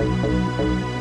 Música